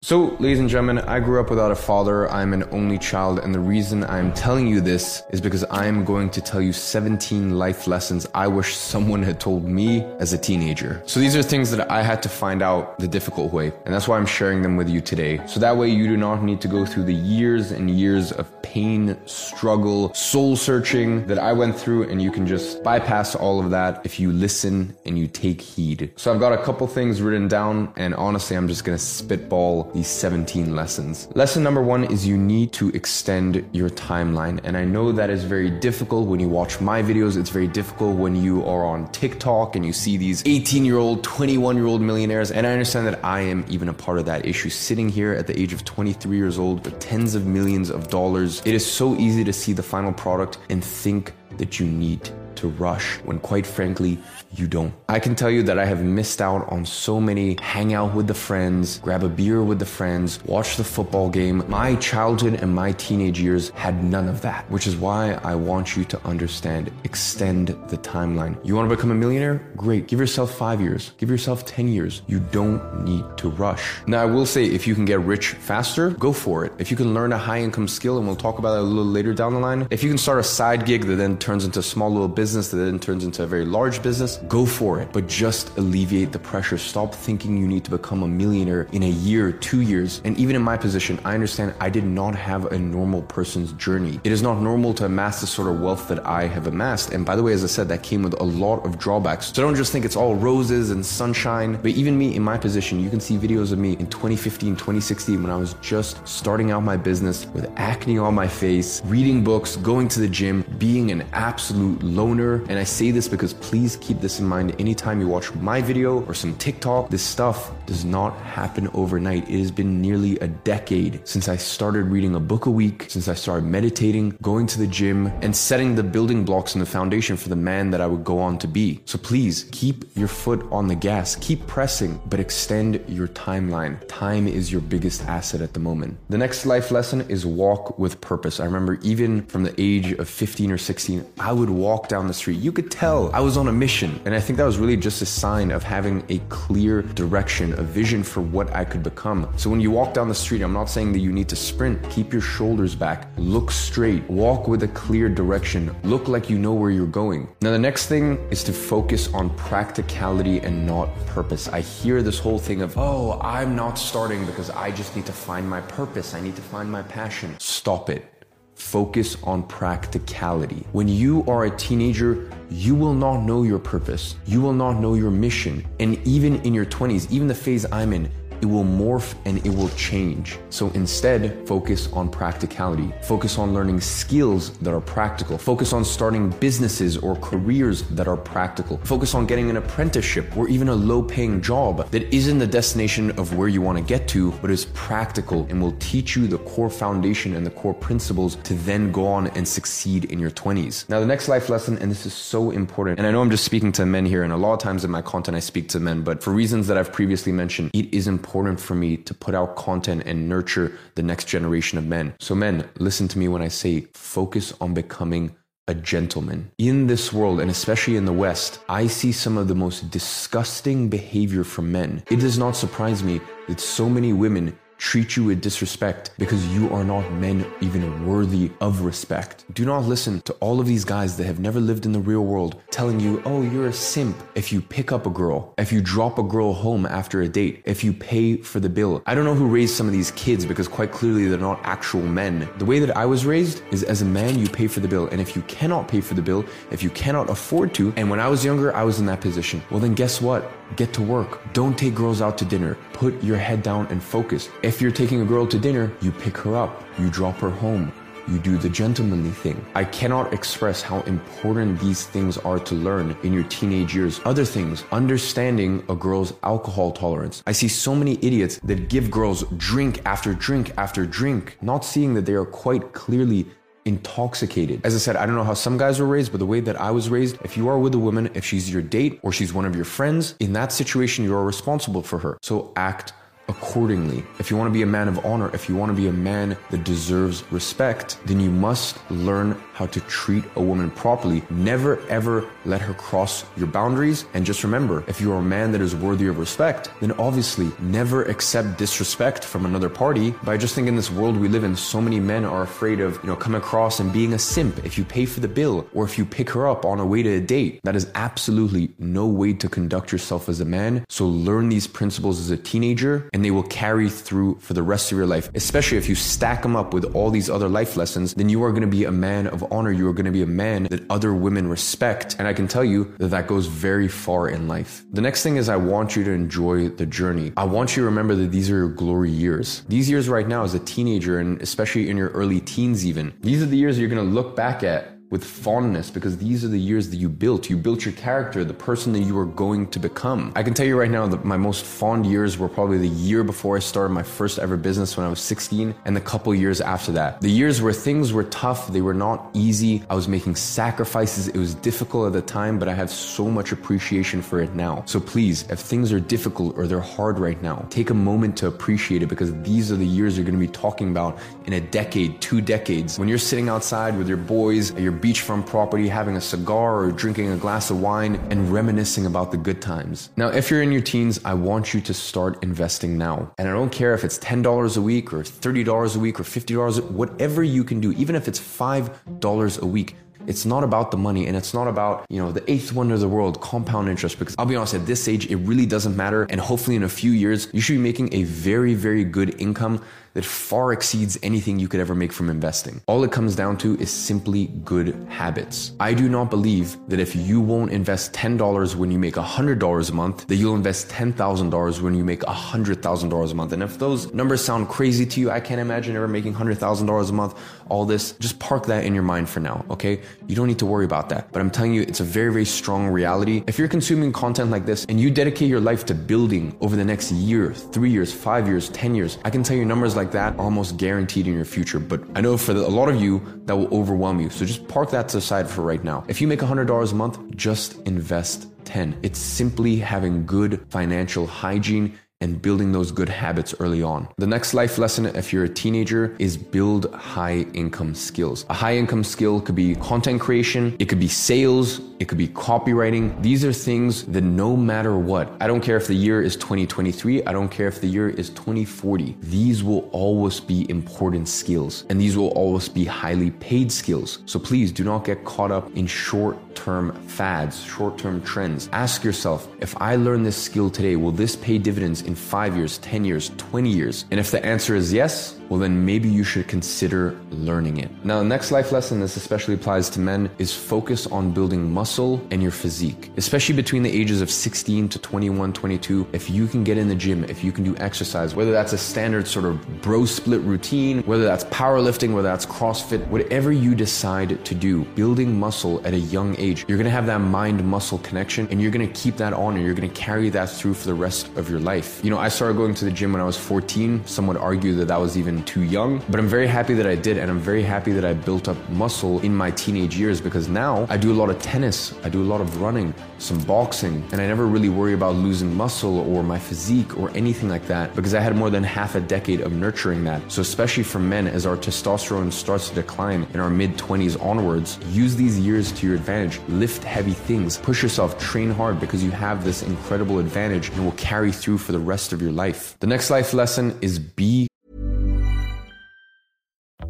So, ladies and gentlemen, I grew up without a father. I'm an only child, and the reason I'm telling you this is because I'm going to tell you 17 life lessons I wish someone had told me as a teenager. So, these are things that I had to find out the difficult way, and that's why I'm sharing them with you today. So that way you do not need to go through the years and years of pain, struggle, soul searching that I went through, and you can just bypass all of that if you listen and you take heed. So, I've got a couple things written down, and honestly, I'm just gonna spitball these 17 lessons. Lesson number one is you need to extend your timeline. And I know that is very difficult when you watch my videos. It's very difficult when you are on TikTok and you see these 18 year old, 21 year old millionaires. And I understand that I am even a part of that issue. Sitting here at the age of 23 years old with tens of millions of dollars, it is so easy to see the final product and think that you need to rush when quite frankly, you don't. I can tell you that I have missed out on so many hang out with the friends, grab a beer with the friends, watch the football game. My childhood and my teenage years had none of that, which is why I want you to understand, extend the timeline. You want to become a millionaire? Great. Give yourself five years, give yourself 10 years. You don't need to rush. Now, I will say if you can get rich faster, go for it. If you can learn a high income skill, and we'll talk about that a little later down the line, if you can start a side gig that then turns into a small little business that then turns into a very large business, go for it. But just alleviate the pressure. Stop thinking you need to become a millionaire in a year, two years. And even in my position, I understand I did not have a normal person's journey. It is not normal to amass the sort of wealth that I have amassed. And by the way, as I said, that came with a lot of drawbacks. So don't just think it's all roses and sunshine. But even me in my position, you can see videos of me in 2015, 2016 when I was just starting out my business with acne on my face, reading books, going to the gym, being an absolute loner. And I say this because please keep this in mind anytime you watch my video or some TikTok. This stuff does not happen overnight. It has been nearly a decade since I started reading a book a week, since I started meditating, going to the gym, and setting the building blocks and the foundation for the man that I would go on to be. So please keep your foot on the gas, keep pressing, but extend your timeline. Time is your biggest asset at the moment. The next life lesson is walk with purpose. I remember even from the age of 15 or 16, I would walk down down the street. You could tell I was on a mission. And I think that was really just a sign of having a clear direction, a vision for what I could become. So when you walk down the street, I'm not saying that you need to sprint. Keep your shoulders back, look straight, walk with a clear direction, look like you know where you're going. Now, the next thing is to focus on practicality and not purpose. I hear this whole thing of, oh, I'm not starting because I just need to find my purpose. I need to find my passion. Stop it. Focus on practicality. When you are a teenager, you will not know your purpose. You will not know your mission. And even in your 20s, even the phase I'm in, it will morph and it will change. So instead, focus on practicality. Focus on learning skills that are practical. Focus on starting businesses or careers that are practical. Focus on getting an apprenticeship or even a low paying job that isn't the destination of where you want to get to, but is practical and will teach you the core foundation and the core principles to then go on and succeed in your 20s. Now, the next life lesson, and this is so important, and I know I'm just speaking to men here, and a lot of times in my content I speak to men, but for reasons that I've previously mentioned, it is important important for me to put out content and nurture the next generation of men. So, men, listen to me when I say focus on becoming a gentleman. In this world, and especially in the West, I see some of the most disgusting behavior from men. It does not surprise me that so many women treat you with disrespect because you are not men even worthy of respect. Do not listen to all of these guys that have never lived in the real world telling you, oh, you're a simp if you pick up a girl, if you drop a girl home after a date, if you pay for the bill. I don't know who raised some of these kids because quite clearly they're not actual men. The way that I was raised is as a man, you pay for the bill. And if you cannot pay for the bill, if you cannot afford to, and when I was younger, I was in that position, well, then guess what? Get to work. Don't take girls out to dinner. Put your head down and focus. If you're taking a girl to dinner, you pick her up, you drop her home, you do the gentlemanly thing. I cannot express how important these things are to learn in your teenage years. Other things, understanding a girl's alcohol tolerance. I see so many idiots that give girls drink after drink after drink, not seeing that they are quite clearly intoxicated. As I said, I don't know how some guys were raised, but the way that I was raised, if you are with a woman, if she's your date or she's one of your friends, in that situation, you are responsible for her. So act accordingly. If you want to be a man of honor, if you want to be a man that deserves respect, then you must learn how to treat a woman properly. Never ever let her cross your boundaries. And just remember, if you are a man that is worthy of respect, then obviously never accept disrespect from another party. But I just think in this world we live in, so many men are afraid of, you know, coming across and being a simp if you pay for the bill or if you pick her up on a way to a date. That is absolutely no way to conduct yourself as a man. So learn these principles as a teenager and they will carry through for the rest of your life. Especially if you stack them up with all these other life lessons, then you are going to be a man of honor. You are going to be a man that other women respect. And I can tell you that that goes very far in life. The next thing is I want you to enjoy the journey. I want you to remember that these are your glory years. These years right now as a teenager and especially in your early teens even, these are the years you're going to look back at with fondness because these are the years that you built. You built your character, the person that you are going to become. I can tell you right now that my most fond years were probably the year before I started my first ever business when I was 16 and the couple years after that. The years where things were tough, they were not easy. I was making sacrifices. It was difficult at the time, but I have so much appreciation for it now. So please, if things are difficult or they're hard right now, take a moment to appreciate it because these are the years you're going to be talking about in a decade, two decades. When you're sitting outside with your boys, your beachfront property, having a cigar or drinking a glass of wine, and reminiscing about the good times. Now, if you're in your teens, I want you to start investing now. And I don't care if it's $10 a week or $30 a week or $50, whatever you can do, even if it's $5 a week. It's not about the money and it's not about, you know, the eighth wonder of the world, compound interest, because I'll be honest, at this age, it really doesn't matter. And hopefully in a few years, you should be making a very, very good income that far exceeds anything you could ever make from investing. All it comes down to is simply good habits. I do not believe that if you won't invest $10 when you make $100 a month, that you'll invest $10,000 when you make $100,000 a month. And if those numbers sound crazy to you, I can't imagine ever making $100,000 a month, all this, just park that in your mind for now, okay? You don't need to worry about that. But I'm telling you, it's a very, very strong reality. If you're consuming content like this and you dedicate your life to building over the next year, three years, five years, 10 years, I can tell you numbers like that almost guaranteed in your future. But I know for the, a lot of you, that will overwhelm you. So just park that to the side for right now. If you make $100 a month, just invest 10. It's simply having good financial hygiene and building those good habits early on. The next life lesson, if you're a teenager, is build high income skills. A high income skill could be content creation, it could be sales, it could be copywriting. These are things that no matter what, I don't care if the year is 2023, I don't care if the year is 2040, these will always be important skills and these will always be highly paid skills. So please do not get caught up in short term fads, short term trends. Ask yourself if I learn this skill today, will this pay dividends in five years, 10 years, 20 years? And if the answer is yes, well, then maybe you should consider learning it. Now, the next life lesson, this especially applies to men, is focus on building muscle and your physique, especially between the ages of 16 to 21, 22. If you can get in the gym, if you can do exercise, whether that's a standard sort of bro split routine, whether that's powerlifting, whether that's CrossFit, whatever you decide to do, building muscle at a young age, you're gonna have that mind muscle connection and you're gonna keep that on and you're gonna carry that through for the rest of your life. You know, I started going to the gym when I was 14. Some would argue that that was even too young, but I'm very happy that I did, and I'm very happy that I built up muscle in my teenage years because now I do a lot of tennis, I do a lot of running, some boxing, and I never really worry about losing muscle or my physique or anything like that because I had more than half a decade of nurturing that. So, especially for men, as our testosterone starts to decline in our mid 20s onwards, use these years to your advantage. Lift heavy things, push yourself, train hard because you have this incredible advantage and will carry through for the rest of your life. The next life lesson is be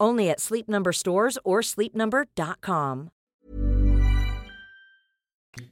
Only at Sleep Number stores or sleepnumber.com.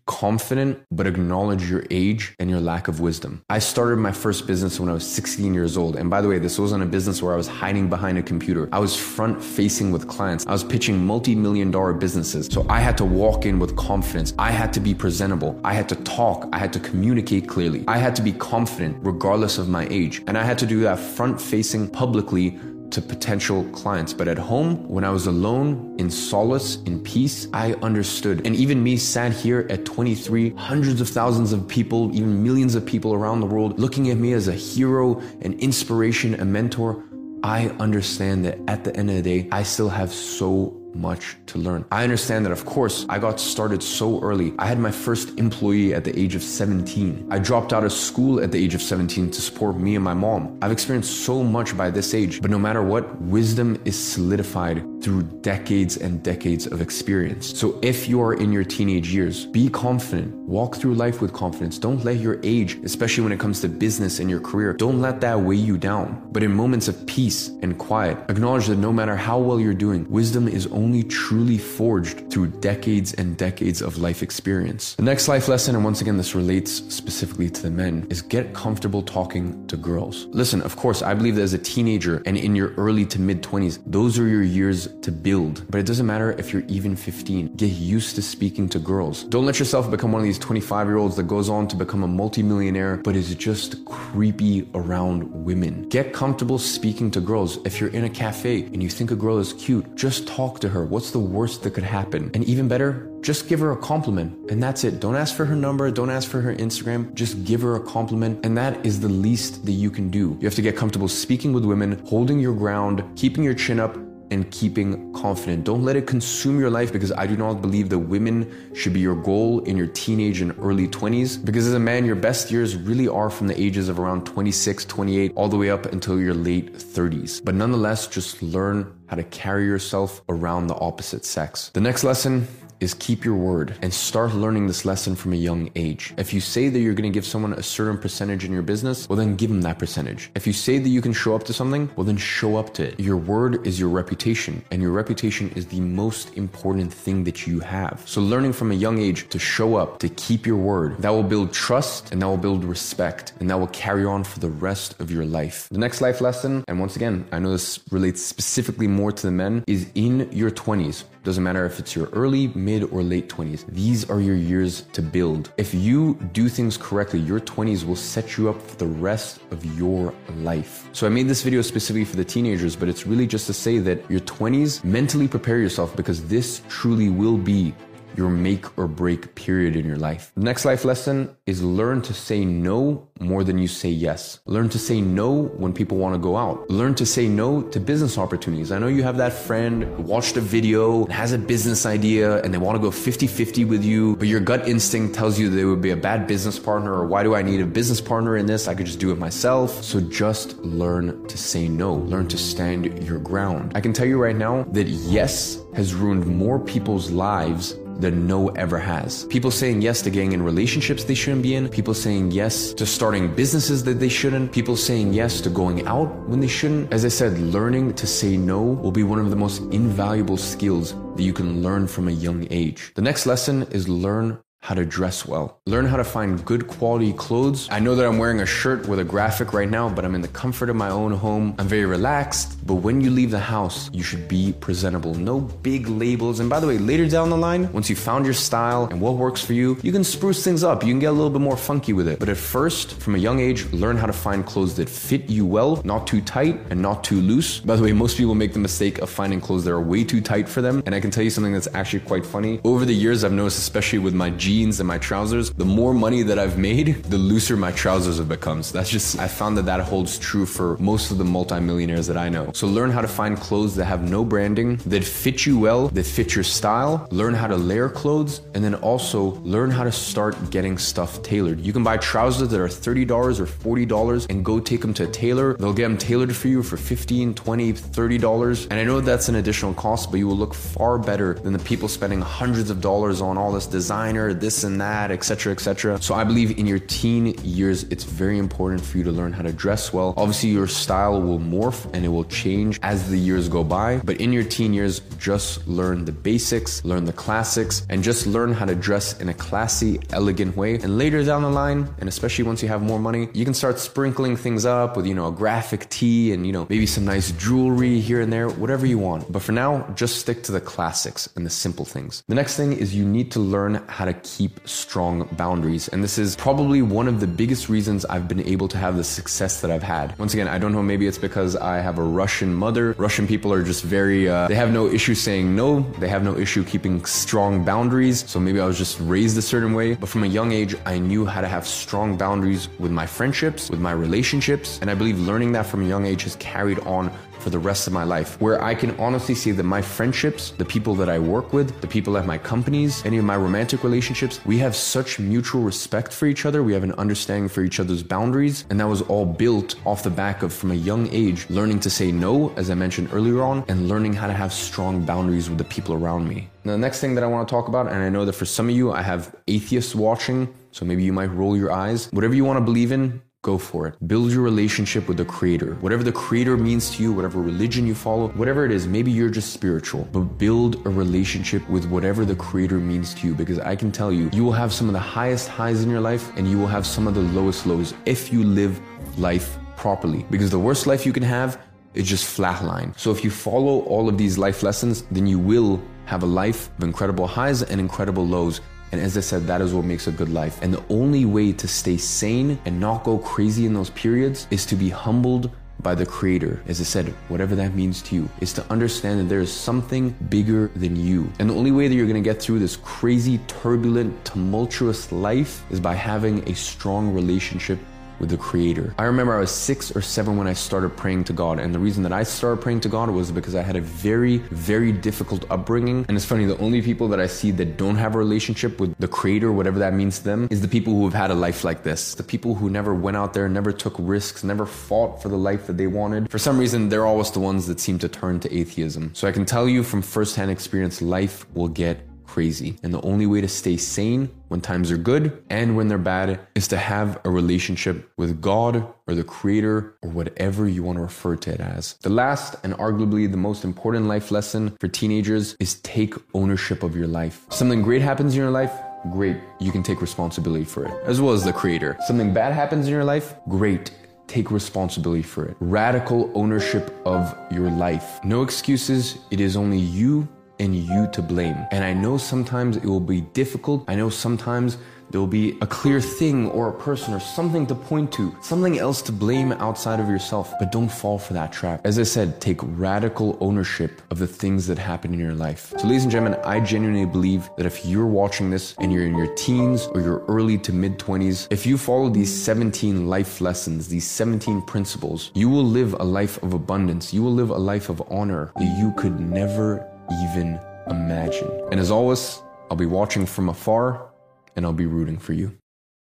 confident, but acknowledge your age and your lack of wisdom. I started my first business when I was 16 years old. And by the way, this wasn't a business where I was hiding behind a computer. I was front facing with clients. I was pitching multi million dollar businesses. So I had to walk in with confidence. I had to be presentable. I had to talk. I had to communicate clearly. I had to be confident regardless of my age. And I had to do that front facing publicly to potential clients. But at home, when I was alone, in solace, in peace, I understood. And even me sat here at 23, hundreds of thousands of people, even millions of people around the world, looking at me as a hero, an inspiration, a mentor. I understand that at the end of the day, I still have so much to learn. I understand that, of course, I got started so early. I had my first employee at the age of 17. I dropped out of school at the age of 17 to support me and my mom. I've experienced so much by this age, but no matter what, wisdom is solidified through decades and decades of experience. So if you are in your teenage years, be confident. Walk through life with confidence. Don't let your age, especially when it comes to business and your career, don't let that weigh you down. But in moments of peace and quiet, acknowledge that no matter how well you're doing, wisdom is only truly forged through decades and decades of life experience. The next life lesson, and once again, this relates specifically to the men, is get comfortable talking to girls. Listen, of course, I believe that as a teenager and in your early to mid 20s, those are your years to build. But it doesn't matter if you're even 15. Get used to speaking to girls. Don't let yourself become one of these 25 year olds that goes on to become a multimillionaire, but is just creepy around women. Get comfortable speaking to girls. If you're in a cafe and you think a girl is cute, just talk to her. What's the worst that could happen? And even better, just give her a compliment and that's it. Don't ask for her number, don't ask for her Instagram, just give her a compliment. And that is the least that you can do. You have to get comfortable speaking with women, holding your ground, keeping your chin up, and keeping confident. Don't let it consume your life because I do not believe that women should be your goal in your teenage and early 20s. Because as a man, your best years really are from the ages of around 26, 28, all the way up until your late 30s. But nonetheless, just learn how to carry yourself around the opposite sex. The next lesson is keep your word and start learning this lesson from a young age. If you say that you're going to give someone a certain percentage in your business, well, then give them that percentage. If you say that you can show up to something, well, then show up to it. Your word is your reputation, and your reputation is the most important thing that you have. So, learning from a young age to show up, to keep your word, that will build trust and that will build respect, and that will carry on for the rest of your life. The next life lesson, and once again, I know this relates specifically more to the men, is in your 20s. Doesn't matter if it's your early, mid, or late 20s. These are your years to build. If you do things correctly, your 20s will set you up for the rest of your life. So I made this video specifically for the teenagers, but it's really just to say that your 20s, mentally prepare yourself because this truly will be your make or break period in your life. The next life lesson is learn to say no more than you say yes. Learn to say no when people want to go out. Learn to say no to business opportunities. I know you have that friend watched a video, has a business idea, and they want to go 50 50 with you, but your gut instinct tells you they would be a bad business partner, or why do I need a business partner in this? I could just do it myself. So just learn to say no. Learn to stand your ground. I can tell you right now that yes has ruined more people's lives than no ever has. People saying yes to getting in relationships they shouldn't be in, people saying yes to starting businesses that they shouldn't, people saying yes to going out when they shouldn't. As I said, learning to say no will be one of the most invaluable skills that you can learn from a young age. The next lesson is learn how to dress well. Learn how to find good quality clothes. I know that I'm wearing a shirt with a graphic right now, but I'm in the comfort of my own home. I'm very relaxed, but when you leave the house, you should be presentable. No big labels. And by the way, later down the line, once you found your style and what works for you, you can spruce things up. You can get a little bit more funky with it. But at first, from a young age, learn how to find clothes that fit you well, not too tight and not too loose. By the way, most people make the mistake of finding clothes that are way too tight for them. And I can tell you something that's actually quite funny. Over the years, I've noticed, especially with my jeans, jeans and my trousers, the more money that I've made, the looser my trousers have become. So that's just, I found that that holds true for most of the multimillionaires that I know. So learn how to find clothes that have no branding, that fit you well, that fit your style. Learn how to layer clothes, and then also learn how to start getting stuff tailored. You can buy trousers that are $30 or $40 and go take them to a tailor. They'll get them tailored for you for $15, $20, $30. And I know that's an additional cost, but you will look far better than the people spending hundreds of dollars on all this designer, this and that, etc., etc. So I believe in your teen years, it's very important for you to learn how to dress well. Obviously, your style will morph and it will change as the years go by. But in your teen years, just learn the basics, learn the classics, and just learn how to dress in a classy, elegant way. And later down the line, and especially once you have more money, you can start sprinkling things up with, you know, a graphic tee and, you know, maybe some nice jewelry here and there, whatever you want. But for now, just stick to the classics and the simple things. The next thing is you need to learn how to keep strong boundaries. And this is probably one of the biggest reasons I've been able to have the success that I've had. Once again, I don't know, maybe it's because I have a Russian mother. Russian people are just very, uh, they have no issue saying no. They have no issue keeping strong boundaries. So maybe I was just raised a certain way. But from a young age, I knew how to have strong boundaries with my friendships, with my relationships. And I believe learning that from a young age has carried on for the rest of my life, where I can honestly say that my friendships, the people that I work with, the people at my companies, any of my romantic relationships, we have such mutual respect for each other. We have an understanding for each other's boundaries. And that was all built off the back of, from a young age, learning to say no, as I mentioned earlier on, and learning how to have strong boundaries with the people around me. Now, the next thing that I want to talk about, and I know that for some of you, I have atheists watching, so maybe you might roll your eyes. Whatever you want to believe in, Go for it. Build your relationship with the Creator. Whatever the Creator means to you, whatever religion you follow, whatever it is, maybe you're just spiritual, but build a relationship with whatever the Creator means to you because I can tell you, you will have some of the highest highs in your life and you will have some of the lowest lows if you live life properly. Because the worst life you can have is just flatline. So if you follow all of these life lessons, then you will have a life of incredible highs and incredible lows. And as I said, that is what makes a good life. And the only way to stay sane and not go crazy in those periods is to be humbled by the creator. As I said, whatever that means to you, is to understand that there is something bigger than you. And the only way that you're gonna get through this crazy, turbulent, tumultuous life is by having a strong relationship with the Creator. I remember I was six or seven when I started praying to God, and the reason that I started praying to God was because I had a very, very difficult upbringing. And it's funny, the only people that I see that don't have a relationship with the Creator, whatever that means to them, is the people who have had a life like this. The people who never went out there, never took risks, never fought for the life that they wanted. For some reason, they're always the ones that seem to turn to atheism. So I can tell you from firsthand experience, life will get crazy. And the only way to stay sane when times are good and when they're bad is to have a relationship with God or the Creator or whatever you want to refer to it as. The last and arguably the most important life lesson for teenagers is take ownership of your life. Something great happens in your life, great, you can take responsibility for it, as well as the creator. Something bad happens in your life, great, take responsibility for it. Radical ownership of your life. No excuses, it is only you and you to blame. And I know sometimes it will be difficult. I know sometimes there will be a clear thing or a person or something to point to, something else to blame outside of yourself. But don't fall for that trap. As I said, take radical ownership of the things that happen in your life. So, ladies and gentlemen, I genuinely believe that if you're watching this and you're in your teens or your early to mid 20s, if you follow these 17 life lessons, these 17 principles, you will live a life of abundance. You will live a life of honor that you could never even imagine. And as always, I'll be watching from afar and I'll be rooting for you.